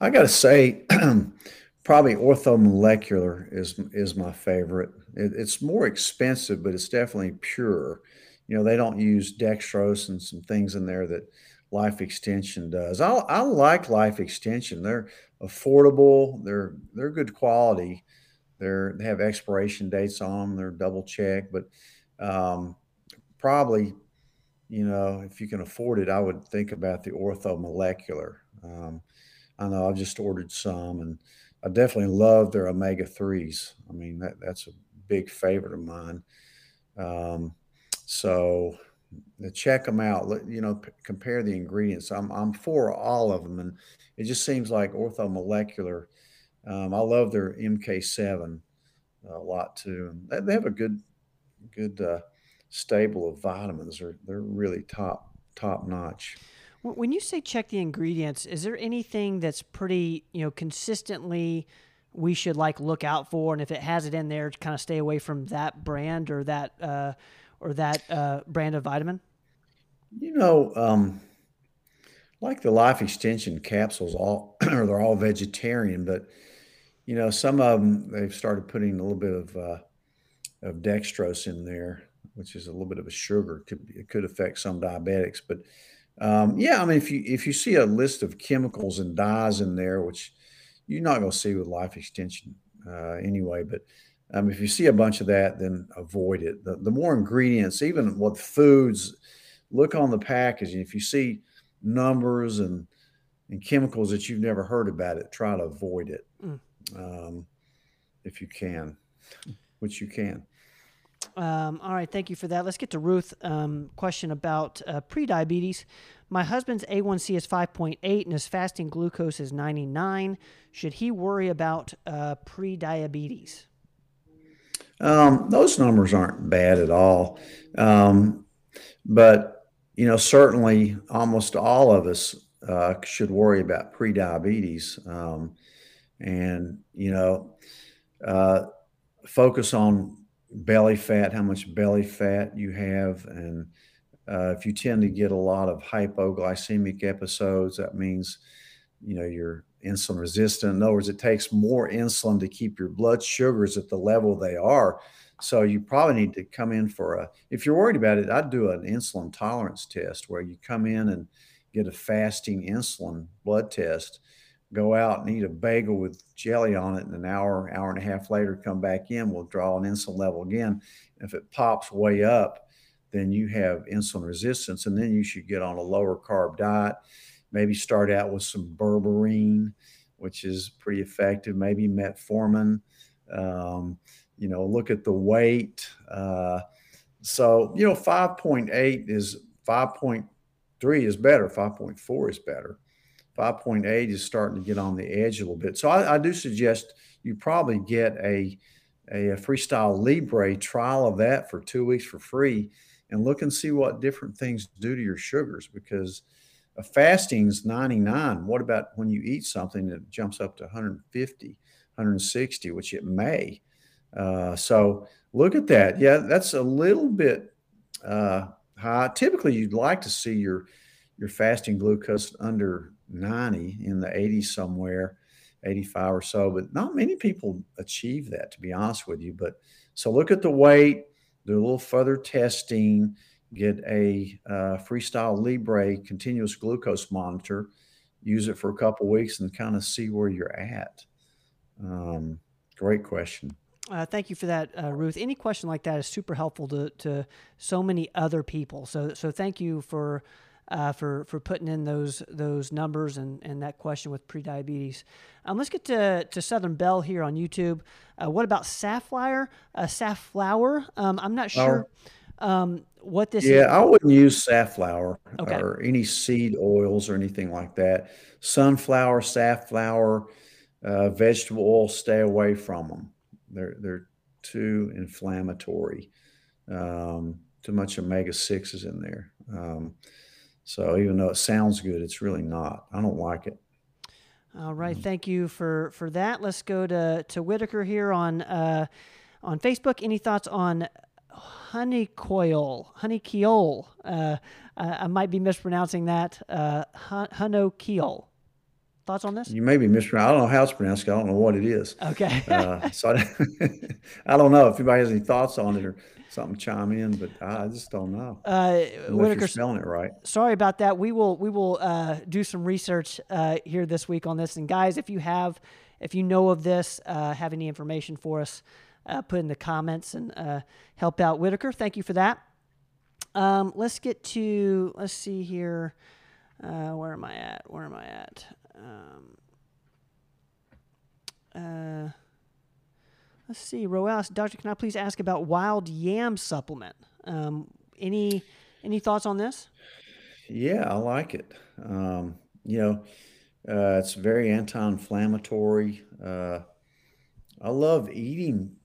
I got to say, probably orthomolecular is is my favorite. It, it's more expensive, but it's definitely pure. You know, they don't use dextrose and some things in there that Life Extension does. I, I like Life Extension. They're affordable. They're they're good quality. They're they have expiration dates on them. They're double checked, but um, probably, you know, if you can afford it, I would think about the orthomolecular. Um, I know I've just ordered some, and I definitely love their omega threes. I mean, that that's a big favorite of mine. Um, so check them out. Let, you know, p- compare the ingredients. I'm I'm for all of them, and it just seems like orthomolecular. Um, I love their MK7 a lot too. They, they have a good good uh, stable of vitamins. They're they're really top top notch. When you say check the ingredients, is there anything that's pretty, you know, consistently we should like look out for, and if it has it in there, kind of stay away from that brand or that uh, or that uh, brand of vitamin? You know, um, like the life extension capsules, all or they're all vegetarian, but you know, some of them they've started putting a little bit of uh, of dextrose in there, which is a little bit of a sugar. Could it could affect some diabetics, but um, yeah, I mean, if you if you see a list of chemicals and dyes in there, which you're not going to see with life extension uh, anyway, but um, if you see a bunch of that, then avoid it. The, the more ingredients, even with foods, look on the packaging. If you see numbers and and chemicals that you've never heard about it, try to avoid it mm. Um, if you can, which you can. Um, all right, thank you for that. Let's get to Ruth. Um, question about uh, prediabetes. My husband's A1C is 5.8 and his fasting glucose is 99. Should he worry about uh, prediabetes? Um, those numbers aren't bad at all. Um, but, you know, certainly almost all of us uh, should worry about prediabetes. Um, and, you know, uh, focus on belly fat, how much belly fat you have. And uh, if you tend to get a lot of hypoglycemic episodes, that means, you know, you're insulin resistant. In other words, it takes more insulin to keep your blood sugars at the level they are. So you probably need to come in for a, if you're worried about it, I'd do an insulin tolerance test where you come in and get a fasting insulin blood test go out and eat a bagel with jelly on it, and an hour, hour and a half later, come back in, we'll draw an insulin level again. If it pops way up, then you have insulin resistance, and then you should get on a lower carb diet. Maybe start out with some berberine, which is pretty effective. Maybe metformin. Um, you know, look at the weight. Uh, so you know, 5.8 is 5.3 is better. 5.4 is better. 5.8 is starting to get on the edge a little bit. So I, I do suggest you probably get a, a, Freestyle Libre trial of that for two weeks for free and look and see what different things do to your sugars because a fasting is 99. What about when you eat something that jumps up to 150, 160, which it may? Uh, so look at that. Yeah, that's a little bit uh, high. Typically, you'd like to see your your fasting glucose under 90 in the 80s somewhere, 85 or so, but not many people achieve that, to be honest with you. But so look at the weight, do a little further testing, get a uh, Freestyle Libre continuous glucose monitor, use it for a couple weeks, and kind of see where you're at. Um, great question. Uh, thank you for that, uh, Ruth. Any question like that is super helpful to, to so many other people. So so thank you for uh, for for putting in those those numbers and, and that question with prediabetes. Um, let's get to, to Southern Belle here on YouTube. Uh, what about safflower? Uh, safflower? Um, I'm not sure um, what this. Yeah, is. I wouldn't use safflower okay. or any seed oils or anything like that. Sunflower, safflower, uh, vegetable oil. Stay away from them. They're they're too inflammatory. Um, too much omega sixes in there. So even though it sounds good, it's really not. I don't like it. All right, mm-hmm. thank you for for that. Let's go to to Whitaker here on uh, on Facebook. Any thoughts on honey coil, honey keol? Uh, I might be mispronouncing that. Uh, hun- Thoughts on this? You may be mispronouncing. I don't know how it's pronounced. I don't know what it is. Okay. uh, so I, I, don't know if anybody has any thoughts on it or something chime in, but I just don't know. Uh, Whitaker, spelling it right. Sorry about that. We will we will uh, do some research uh, here this week on this. And guys, if you have, if you know of this, uh, have any information for us, uh, put in the comments and uh, help out Whitaker. Thank you for that. Um, let's get to let's see here. where am I at? Where am I at? Um, Let's see, Roel, doctor, can I please ask about wild yam supplement? Um, any any thoughts on this? Yeah, I like it. Um, you know, uh, it's very anti-inflammatory. Uh, I love eating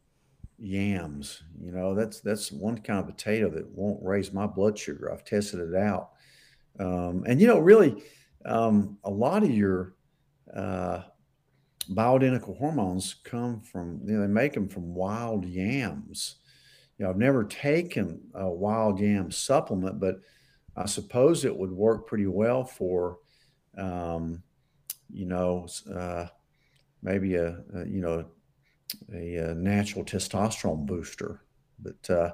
yams. You know, that's that's one kind of potato that won't raise my blood sugar. I've tested it out, um, and you know, really, um, a lot of your uh, bioidentical hormones come from, you know, they make them from wild yams. You know, I've never taken a wild yam supplement, but I suppose it would work pretty well for, um, you know, uh, maybe a, a, you know, a, a, natural testosterone booster. But, uh,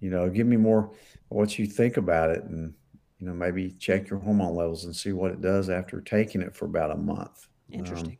you know, give me more what you think about it and, you know, maybe check your hormone levels and see what it does after taking it for about a month. Interesting. Um,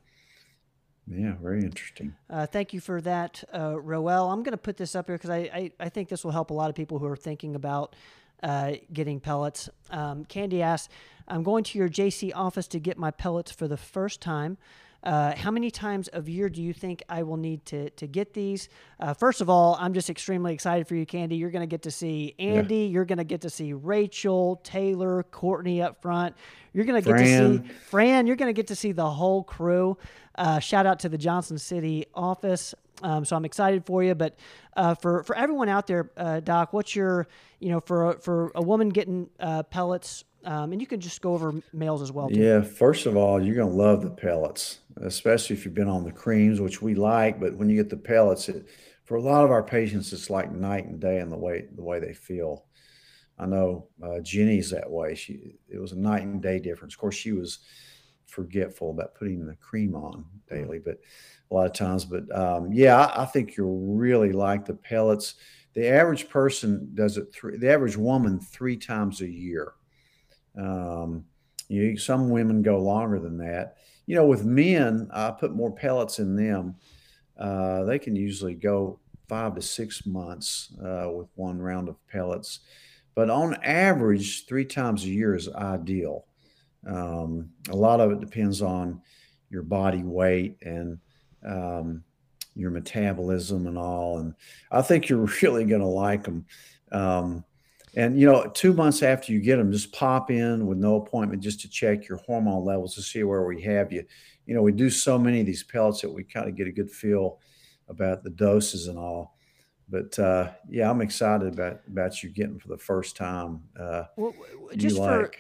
yeah, very interesting. Uh, thank you for that, uh, Roel. I'm going to put this up here because I, I, I, think this will help a lot of people who are thinking about uh, getting pellets. Um, Candy asks, I'm going to your JC office to get my pellets for the first time. Uh, how many times of year do you think I will need to, to get these? Uh, first of all, I'm just extremely excited for you, Candy. You're going to get to see Andy. Yeah. You're going to get to see Rachel, Taylor, Courtney up front. You're going to get to see Fran. You're going to get to see the whole crew. Uh, shout out to the Johnson City office. Um, so I'm excited for you. But uh, for for everyone out there, uh, Doc, what's your you know for for a woman getting uh, pellets, um, and you can just go over males as well. Too. Yeah, first of all, you're gonna love the pellets, especially if you've been on the creams, which we like. But when you get the pellets, it for a lot of our patients, it's like night and day in the way the way they feel. I know uh, Jenny's that way. She it was a night and day difference. Of course, she was forgetful about putting the cream on daily, but a lot of times. But um, yeah, I, I, think you'll really like the pellets. The average person does it three. The average woman three times a year. Um, you some women go longer than that. You know, with men, I put more pellets in them. Uh, they can usually go five to six months uh, with one round of pellets. But on average, three times a year is ideal. Um, a lot of it depends on your body weight and um, your metabolism and all. And I think you're really going to like them. Um, and you know, two months after you get them, just pop in with no appointment just to check your hormone levels to see where we have you. You know, we do so many of these pellets that we kind of get a good feel about the doses and all. But uh, yeah, I'm excited about about you getting for the first time. Uh, well, just for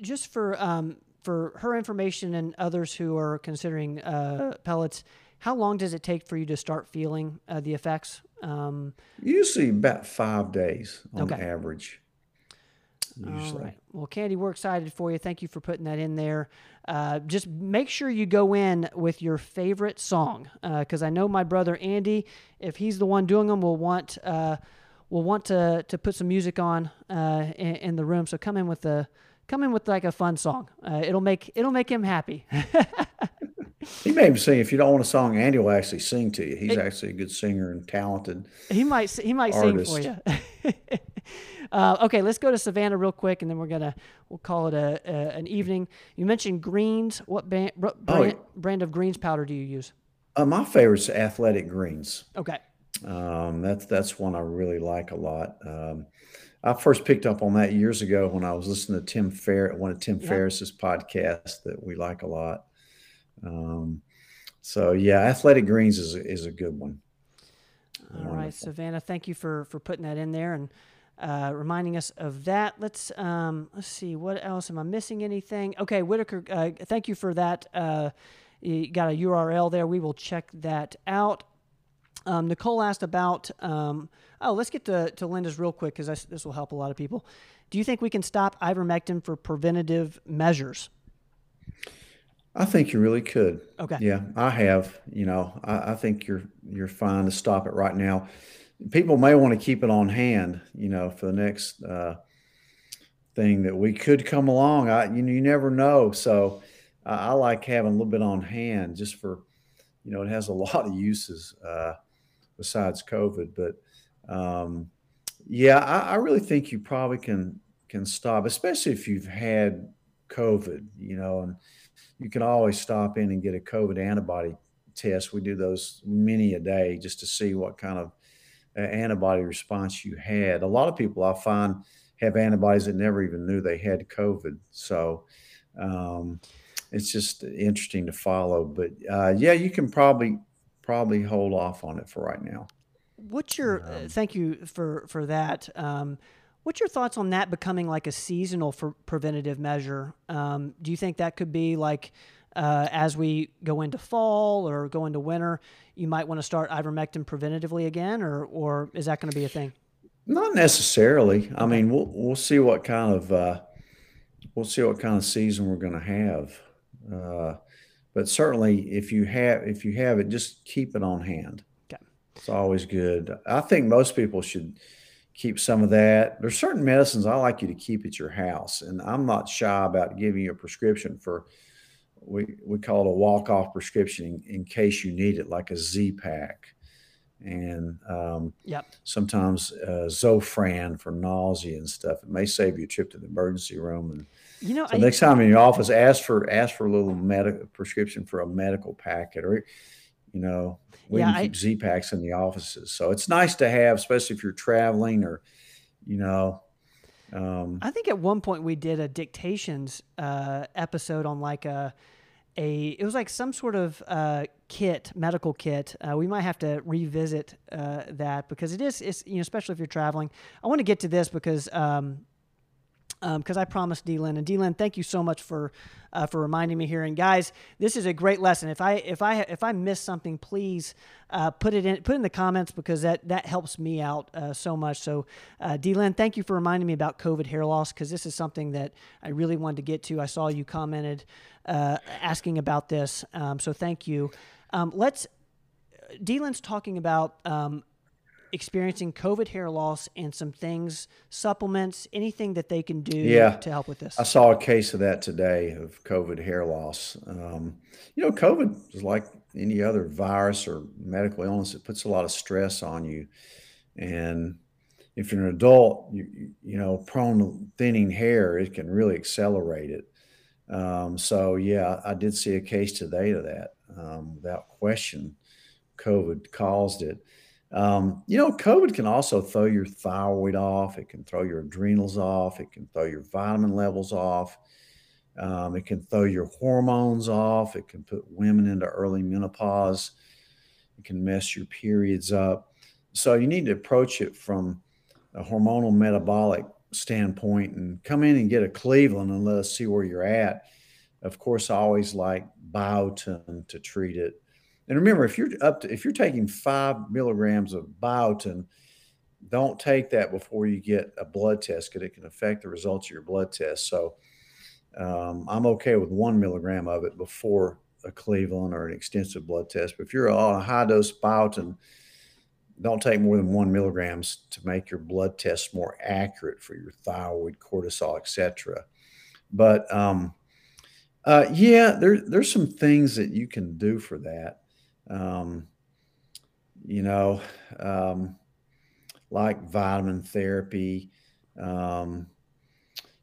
just for um, for her information and others who are considering uh, pellets, how long does it take for you to start feeling uh, the effects? Um, usually about five days on okay. average. Usually. All right. Well, Candy, we're excited for you. Thank you for putting that in there. Uh, just make sure you go in with your favorite song, because uh, I know my brother Andy, if he's the one doing them, will want uh, will want to to put some music on uh, in, in, the room. So come in with a come in with like a fun song. Uh, it'll make it'll make him happy. He may even sing if you don't want a song. Andy will actually sing to you. He's it, actually a good singer and talented. He might he might artist. sing for you. uh, okay, let's go to Savannah real quick, and then we're gonna we'll call it a, a an evening. You mentioned greens. What brand, oh, brand, oh, brand of greens powder do you use? Uh, my favorite's Athletic Greens. Okay. Um, that's that's one I really like a lot. Um, I first picked up on that years ago when I was listening to Tim Fair, one of Tim yeah. Ferriss's podcasts that we like a lot. Um, so yeah, Athletic Greens is is a good one. All Wonderful. right, Savannah, thank you for for putting that in there and uh, reminding us of that. Let's um, let's see what else. Am I missing anything? Okay, Whitaker, uh, thank you for that. Uh, you got a URL there. We will check that out. Um, Nicole asked about. Um, oh, let's get to, to Linda's real quick because this will help a lot of people. Do you think we can stop ivermectin for preventative measures? I think you really could. Okay. Yeah, I have. You know, I, I, think you're you're fine to stop it right now. People may want to keep it on hand. You know, for the next uh, thing that we could come along. I you know you never know. So I, I like having a little bit on hand just for, you know, it has a lot of uses uh, besides COVID. But um, yeah, I, I really think you probably can can stop, especially if you've had COVID. You know, and you can always stop in and get a COVID antibody test. We do those many a day just to see what kind of uh, antibody response you had. A lot of people I find have antibodies that never even knew they had COVID. So um, it's just interesting to follow. But uh, yeah, you can probably probably hold off on it for right now. What's your? Uh, um, thank you for for that. Um, What's your thoughts on that becoming like a seasonal for preventative measure? Um, do you think that could be like uh, as we go into fall or go into winter, you might want to start ivermectin preventatively again, or or is that going to be a thing? Not necessarily. I mean, we'll we'll see what kind of uh, we'll see what kind of season we're going to have. Uh, but certainly, if you have if you have it, just keep it on hand. It's always good. I think most people should keep some of that. There's certain medicines I like you to keep at your house, and I'm not shy about giving you a prescription for we we call it a walk off prescription in, in, case you need it, like a Z pack, and um, yep. sometimes uh, Zofran for nausea and stuff. It may save you a trip to the emergency room. And you know, so I, next time in your office, ask for ask for a little medical prescription for a medical packet or you know, we yeah, keep Z packs in the offices. So it's nice to have, especially if you're traveling or, you know. Um, I think at one point we did a dictations uh, episode on like a, a, it was like some sort of uh, kit, medical kit. Uh, we might have to revisit uh, that because it is, it's, you know, especially if you're traveling. I want to get to this because um, because um, I promised Dylan. And Dylan, thank you so much for uh, for reminding me here. And guys, this is a great lesson. If I if I if I miss something, please uh, put it in put in the comments because that that helps me out uh, so much. So, uh, Dylan, thank you for reminding me about COVID hair loss because this is something that I really wanted to get to. I saw you commented uh, asking about this, um, so thank you. Um, let's. Dylan's talking about um, experiencing COVID hair loss and some things, supplements, anything that they can do yeah. to help with this? I saw a case of that today of COVID hair loss. Um, you know, COVID is like any other virus or medical illness, it puts a lot of stress on you. And if you're an adult, you, you know, prone to thinning hair, it can really accelerate it. Um, so, yeah, I did see a case today of that um, without question. COVID caused it. Um, you know, COVID can also throw your thyroid off. It can throw your adrenals off. It can throw your vitamin levels off. Um, it can throw your hormones off. It can put women into early menopause. It can mess your periods up. So you need to approach it from a hormonal metabolic standpoint and come in and get a Cleveland and let us see where you're at. Of course, I always like biotin to treat it And remember, if you're up to if you're taking five milligrams of biotin, don't take that before you get a blood test because it can affect the results of your blood test. So um, I'm okay with one milligram of it before a Cleveland or an extensive blood test. But if you're on a high dose biotin, don't take more than one milligrams to make your blood tests more accurate for your thyroid, cortisol, etc. But um, uh, yeah, there, there's some things that you can do for that. Um, you know, um, like vitamin therapy, um,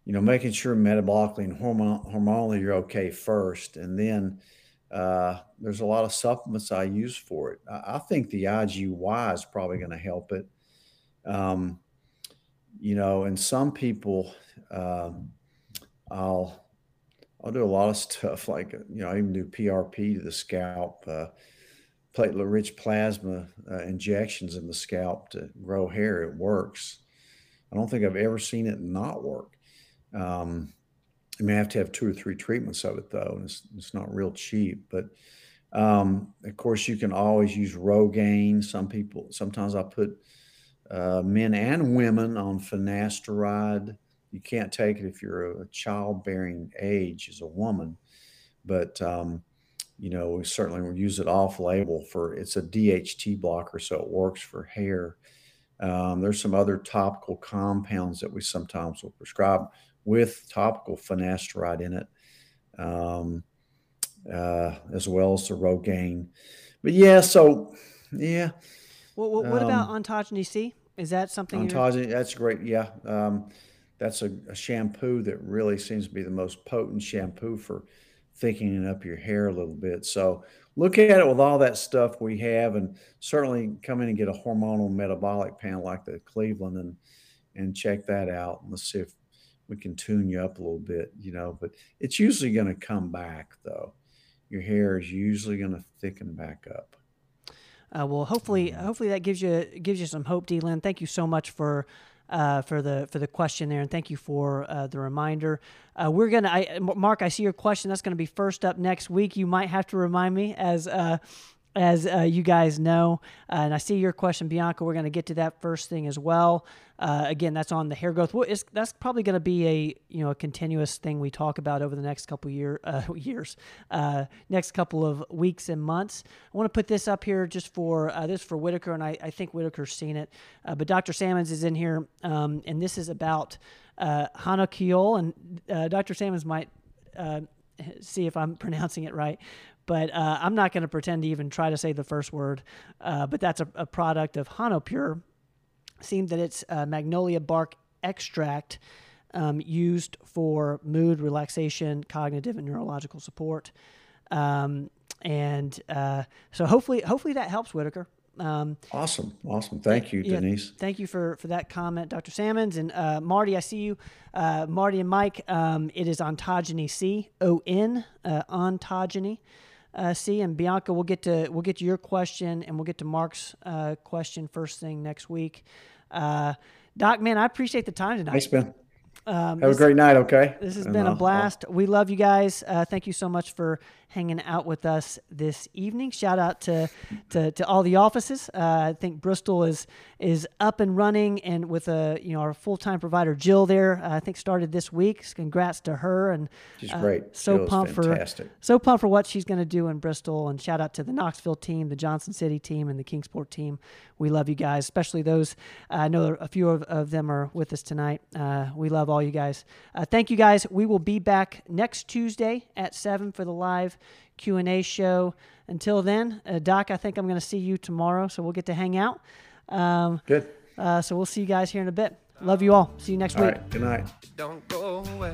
you know, making sure metabolically and hormon- hormonally you're okay first. And then uh, there's a lot of supplements I use for it. I, I think the IGY is probably going to help it. Um, you know, and some people, uh, I'll I'll do a lot of stuff like you know I even do PRP to the scalp, uh, platelet-rich plasma uh, injections in the scalp to grow hair. It works. I don't think I've ever seen it not work. Um, you may have to have two or three treatments of it though, and it's, it's not real cheap. But um, of course, you can always use Rogaine. Some people, sometimes I put uh, men and women on finasteride. You can't take it if you're a childbearing age as a woman, but um, you know we certainly will use it off label for it's a DHT blocker, so it works for hair. Um, there's some other topical compounds that we sometimes will prescribe with topical finasteride in it, um, uh, as well as the Rogaine. But yeah, so yeah. Well, what, what um, about ontogeny C? Is that something? Ontogeny, that's great. Yeah, um, that's a, a, shampoo that really seems to be the most potent shampoo for thickening up your hair a little bit. So look at it with all that stuff we have, and certainly come in and get a hormonal metabolic panel like the Cleveland and and check that out. And let's see if we can tune you up a little bit, you know, but it's usually going to come back though. Your hair is usually going to thicken back up. Uh, well, hopefully, mm-hmm. hopefully that gives you gives you some hope, Dylan. Thank you so much for uh, for the for the question there, and thank you for uh, the reminder. Uh, we're gonna, I, Mark. I see your question. That's going to be first up next week. You might have to remind me as uh, as uh, you guys know. Uh, and I see your question, Bianca. We're going to get to that first thing as well. Uh, again, that's on the hair growth. Well, that's probably going to be a you know a continuous thing we talk about over the next couple year uh, years, uh, next couple of weeks and months. I want to put this up here just for uh, this for Whitaker, and I, I think Whitaker's seen it. but Dr. Sammons is in here, um, and this is about uh, Honokiol, and Dr. Sammons might see if I'm pronouncing it right but uh, I'm not going to pretend to even try to say the first word. Uh, but that's a, a, product of HonoPure. Seemed that it's magnolia bark extract um, used for mood relaxation, cognitive and neurological support. Um, and uh, so hopefully, hopefully that helps Whitaker. Um, awesome, awesome. Thank you, yeah, Denise. Thank you for for that comment, Dr. Sammons and uh, Marty. I see you, uh, Marty and Mike. Um, it is ontogeny C O N uh, ontogeny uh, C. And Bianca, we'll get to we'll get to your question, and we'll get to Mark's uh, question first thing next week. Uh, Doc, man, I appreciate the time tonight. Thanks, Ben. Um, Have this, a great night. Okay. This has and been a blast. we love you guys. Uh, thank you so much for hanging out with us this evening. Shout out to to, to all the offices. Uh, I think Bristol is is up and running, and with a you know our full time provider Jill there. Uh, I think started this week. Congrats to her and she's uh, great. So Jill's pumped fantastic. for so pumped for what she's going to do in Bristol. And shout out to the Knoxville team, the Johnson City team, and the Kingsport team. We love you guys, especially those. Uh, I know a few of, of, them are with us tonight. Uh, we love all you guys. thank you guys. We will be back next Tuesday at seven for the live Q&A show. Until then, uh, Doc, I think I'm going to see you tomorrow, so we'll get to hang out. Um, Good. Uh, so we'll see you guys here in a bit. Love you all. See you next all week. Right. Good night. Don't go away.